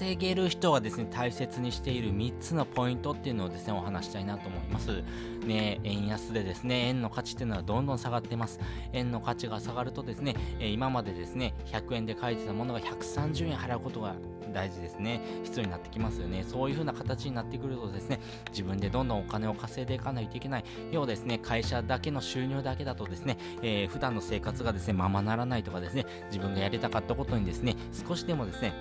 稼げる人がですね、大切にしている3つのポイントっていうのをですね、お話したいなと思います。ね、円安でですね、円の価値っていうのはどんどん下がってます。円の価値が下がるとですね、今までですね、100円で買えてたものが130円払うことが大事ですね。必要になってきますよね。そういう風な形になってくるとですね、自分でどんどんお金を稼いでいかないといけない。要はですね、会社だけの収入だけだとですね、えー、普段の生活がですね、ままならないとかですね、自分がやりたかったことにですね、少しでもですね、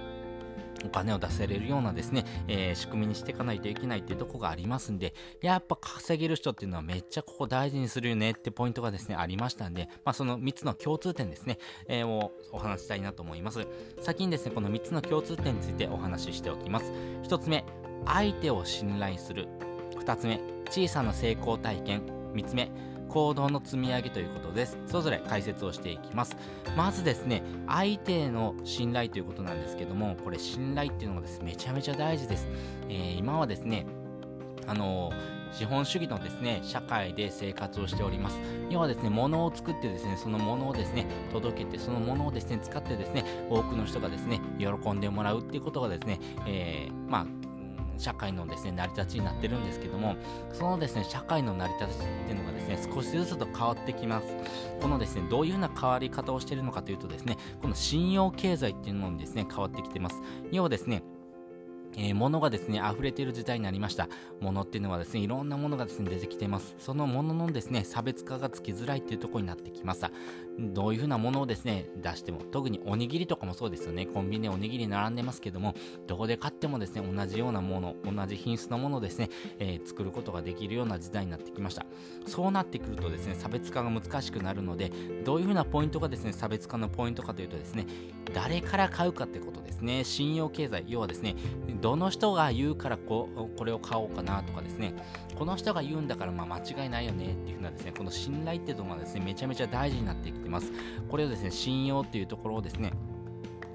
お金を出せれるようなですね、えー、仕組みにしていかないといけないっていうとこがありますんで、やっぱ稼げる人っていうのはめっちゃここ大事にするよねってポイントがですね、ありましたんで、まあその3つの共通点ですね、えー、をお話したいなと思います。先にですね、この3つの共通点についてお話ししておきます。1つ目、相手を信頼する。2つ目、小さな成功体験。3つ目、行動の積み上げということです。それぞれ解説をしていきます。まずですね、相手への信頼ということなんですけども、これ信頼っていうのがですね、めちゃめちゃ大事です。えー、今はですね、あの資本主義のですね、社会で生活をしております。要はですね、物を作ってですね、その物をですね、届けて、その物をですね、使ってですね、多くの人がですね、喜んでもらうっていうことがですね、えー、まあ、社会のですね、成り立ちになってるんですけども、そのですね、社会の成り立ちっていうのがですね、少しずつと変わってきます。このですね、どういうような変わり方をしているのかというとですね、この信用経済っていうのにですね、変わってきてます。要はですね、えー、物がですね、溢れている時代になりました。物っていうのはですね、いろんなものがですね、出てきています。そのもののですね、差別化がつきづらいっていうところになってきました。どういうふうなものをですね、出しても、特におにぎりとかもそうですよね。コンビニでおにぎり並んでますけども、どこで買ってもですね、同じようなもの、同じ品質のものをですね、えー、作ることができるような時代になってきました。そうなってくるとですね、差別化が難しくなるので、どういうふうなポイントがですね、差別化のポイントかというとですね、誰から買うかってことですね。信用経済、要はですね、どの人が言うからここれを買おうかなとかですね、この人が言うんだからまあ間違いないよねっていうふうなですね、この信頼っていうのがですね、めちゃめちゃ大事になってきてます。これをですね、信用っていうところをですね、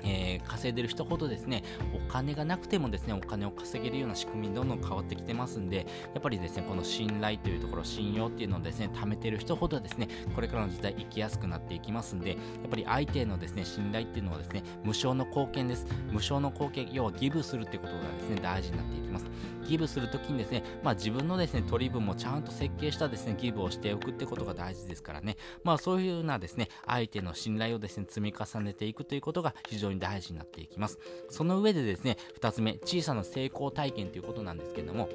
えー、稼いでる人ほどですね、お金がなくてもですね、お金を稼げるような仕組みどんどん変わってきてますんで、やっぱりですね、この信頼というところ、信用っていうのをですね、貯めてる人ほどですね、これからの時代生きやすくなっていきますんで、やっぱり相手へのですね、信頼っていうのはですね、無償の貢献です。無償の貢献、要はギブするってことがですね、大事になっていきます。ギブするときにですね、まあ自分のですね、取り分もちゃんと設計したですね、ギブをしておくってことが大事ですからね、まあそういうようなですね、相手の信頼をですね、積み重ねていくということが非常に大事になっていきます。その上でですね、2つ目、小さな成功体験ということなんですけども、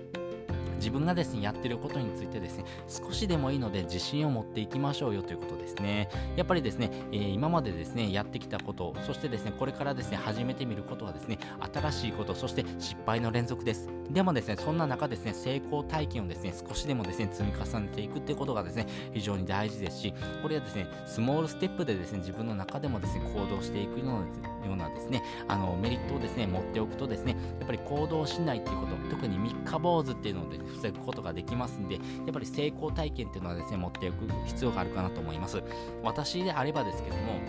自分がですね、やってることについてですね、少しでもいいので自信を持っていきましょうよということですね。やっぱりですね、えー、今までですね、やってきたこと、そしてですね、これからですね、始めてみることはですね、新しいこと、そして失敗の連続です。でもですね、そんな中ですね、成功体験をですね、少しでもですね、積み重ねていくってことがですね、非常に大事ですし、これはですね、スモールステップでですね、自分の中でもですね、行動していくのでようなですね、あの、メリットをですね、持っておくとですね、やっぱり行動しないっていうこと、特に三日坊主っていうので、防ぐことができますんで、やっぱり成功体験っていうのはですね、持っておく必要があるかなと思います。私であればですけども、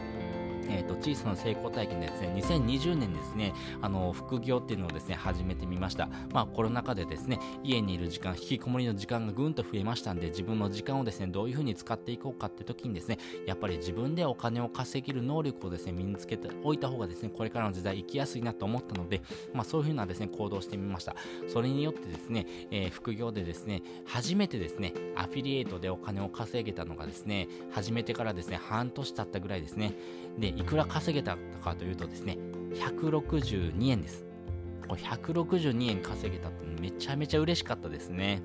えーと、小さな成功体験でですね、2020年ですね、あの副業っていうのをですね、始めてみました。まあコロナ禍でですね、家にいる時間、引きこもりの時間がぐんと増えましたんで、自分の時間をですね、どういうふうに使っていこうかって時にですね、やっぱり自分でお金を稼げる能力をですね、身につけておいた方がですね、これからの時代生きやすいなと思ったので、まあそういうふうなですね、行動してみました。それによってですね、えー、副業でですね、初めてですね、アフィリエイトでお金を稼げたのがですね、始めてからですね、半年経ったぐらいですね、で、いくら稼げたかというとですね、162円です。これ162円稼げたってめちゃめちゃ嬉しかったですね。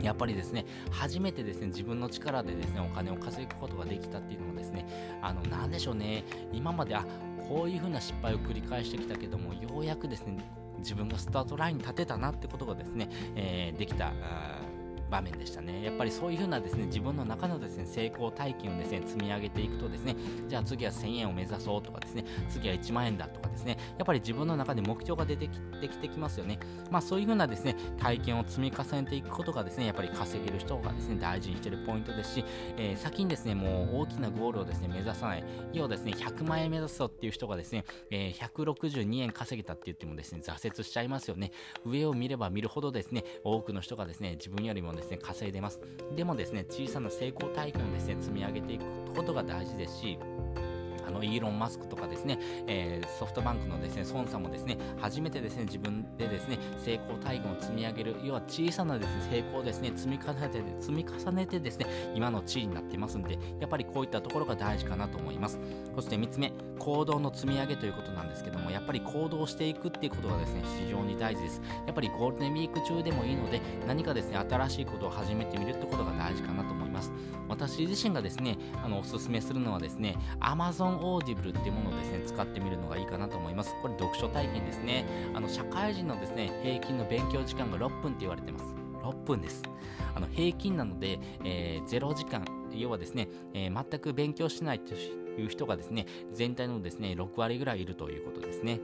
やっぱりですね、初めてですね、自分の力でですね、お金を稼ぐことができたっていうのもですね、あの、なんでしょうね、今まで、あ、こういう風な失敗を繰り返してきたけども、ようやくですね、自分がスタートラインに立てたなってことがですね、えー、できた、場面でしたね。やっぱりそういうふうなですね、自分の中のですね、成功体験をですね、積み上げていくとですね、じゃあ次は1000円を目指そうとかですね、次は1万円だとかですね、やっぱり自分の中で目標が出てきてきてきますよね。まあそういうふうなですね、体験を積み重ねていくことがですね、やっぱり稼げる人がですね、大事にしてるポイントですし、えー、先にですね、もう大きなゴールをですね、目指さない。要はですね、100万円目指すぞっていう人がですね、えー、162円稼げたって言ってもですね、挫折しちゃいますよね。上を見れば見るほどですね、多くの人がですね、自分よりもですね、稼いでます。でもですね、小さな成功体験をですね、積み上げていくことが大事ですし、あのイーロン・マスクとかですね、えー、ソフトバンクのですね孫さんもですね初めてですね自分でですね成功体験を積み上げる要は小さなですね成功をですね積み重ねて積み重ねてですね今の地位になってますんでやっぱりこういったところが大事かなと思います。そして3つ目行動の積み上げということなんですけどもやっぱり行動していくっていうことがですね非常に大事です。やっぱりゴールデンウィーク中でもいいので何かですね新しいことを始めてみるってことが大事かなと思います。ます。私自身がですねあのおすすめするのはですね Amazon Audible っていうものをですね使ってみるのがいいかなと思います。これ読書体験ですね。あの社会人のですね平均の勉強時間が6分って言われてます。6分です。あの平均なので、えー、0時間。要はですね、えー、全く勉強しないという人がですね全体のですね6割ぐらいいるということですね。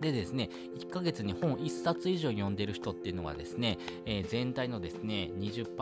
でですね、1ヶ月に本1冊以上読んでる人っていうのはですね、えー、全体のですね、20%、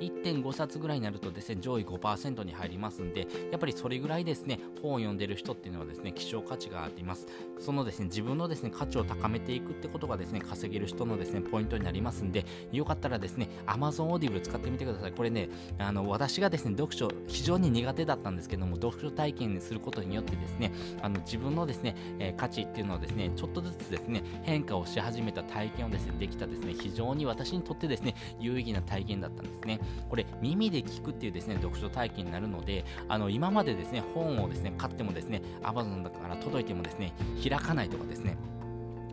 1.5冊ぐらいになるとですね、上位5%に入りますんで、やっぱりそれぐらいですね、本を読んでる人っていうのはですね、希少価値があります。そのですね、自分のですね、価値を高めていくってことがですね、稼げる人のですね、ポイントになりますんで、よかったらですね、Amazon Audible 使ってみてください。これね、あの、私がですね、読書非常に苦手だったんですけども、読書体験にすることによってですね、あの、自分のですね、えー、価値っていうのをですね、ちょっとずつですね、変化をし始めた体験をですね、できたですね、非常に私にとってですね、有意義な体験だったんですね。これ、耳で聞くっていうですね、読書体験になるので、あの、今までですね、本をですね、買ってもですね、Amazon だから届いてもですね、開かないとかですね、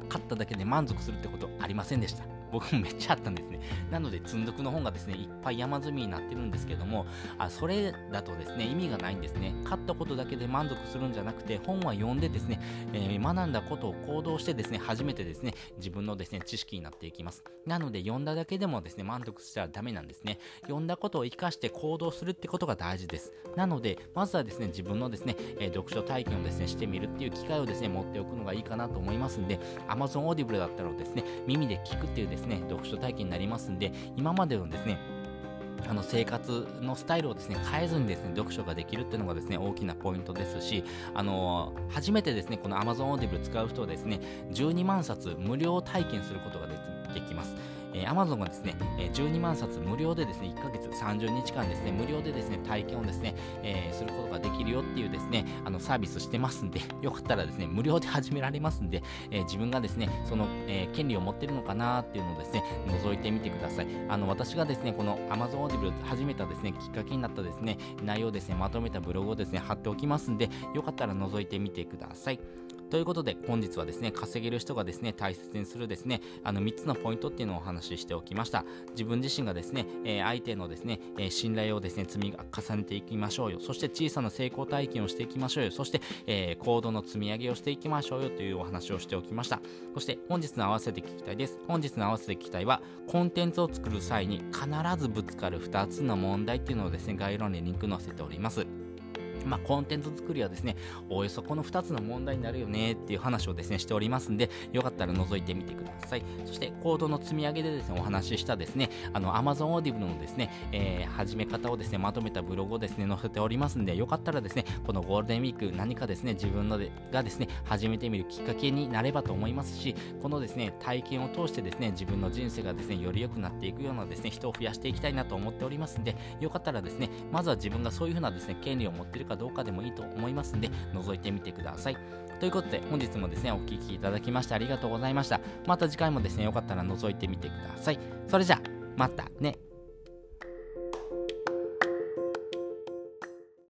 買っただけで満足するってことありませんでした。僕もめっちゃあったんですね。なので、積んどくの本がですね、いっぱい山積みになってるんですけども、あそれだとですね、意味がないんですね。買ったことだけで満足するんじゃなくて、本は読んでですね、えー、学んだことを行動してですね、初めてですね、自分のですね、知識になっていきます。なので、読んだだけでもですね、満足したらダメなんですね。読んだことを活かして行動するってことが大事です。なので、まずはですね、自分のですね、えー、読書体験をですね、してみるっていう機会をですね、持っておくのがいいかなと思いますんで、Amazon Audible だったらですね、耳で聞くっていうですね、ね読書体験になりますんで、今までのですね、あの生活のスタイルをですね変えずにですね読書ができるっていうのがですね大きなポイントですし、あのー、初めてですねこの Amazon Audible 使う人はですね12万冊無料体験することができます。えー、Amazon がですね、え12万冊無料でですね、1ヶ月30日間ですね、無料でですね、体験をですね、えー、することができるよっていうですね、あのサービスしてますんで、よかったらですね、無料で始められますんで、えー、自分がですね、その、え権利を持ってるのかなっていうのをですね、覗いてみてください。あの、私がですね、この Amazon Audible 始めたですね、きっかけになったですね、内容をですね、まとめたブログをですね、貼っておきますんで、よかったら覗いてみてください。ということで本日はですね稼げる人がですね大切にするですねあの3つのポイントっていうのをお話ししておきました。自分自身がですね、え、相手のですね、え、信頼をですね積み重ねていきましょうよ。そして小さな成功体験をしていきましょうよ。そして、えー、行動の積み上げをしていきましょうよというお話をしておきました。そして本日の合わせて聞きたいです。本日の合わせて聞きたいはコンテンツを作る際に必ずぶつかる2つの問題っていうのをですね概要欄にリンク載せております。まあ、コンテンツ作りはですね、おおよそこの2つの問題になるよねっていう話をですね、しておりますんで、よかったら覗いてみてください。そして、コードの積み上げでですね、お話ししたですね、あの、Amazon Audible のですね、えー、始め方をですね、まとめたブログをですね、載せておりますんで、よかったらですね、このゴールデンウィーク、何かですね、自分のでがですね、始めてみるきっかけになればと思いますし、このですね、体験を通してですね、自分の人生がですね、より良くなっていくようなですね、人を増やしていきたいなと思っておりますんで、よかったらですね、まずは自分がそういうふうなですね、権利を持っているかどうかでもいいと思いますんで、覗いてみてください。ということで、本日もですね、お聴きいただきましてありがとうございました。また次回もですね、よかったら覗いてみてください。それじゃあ、またね。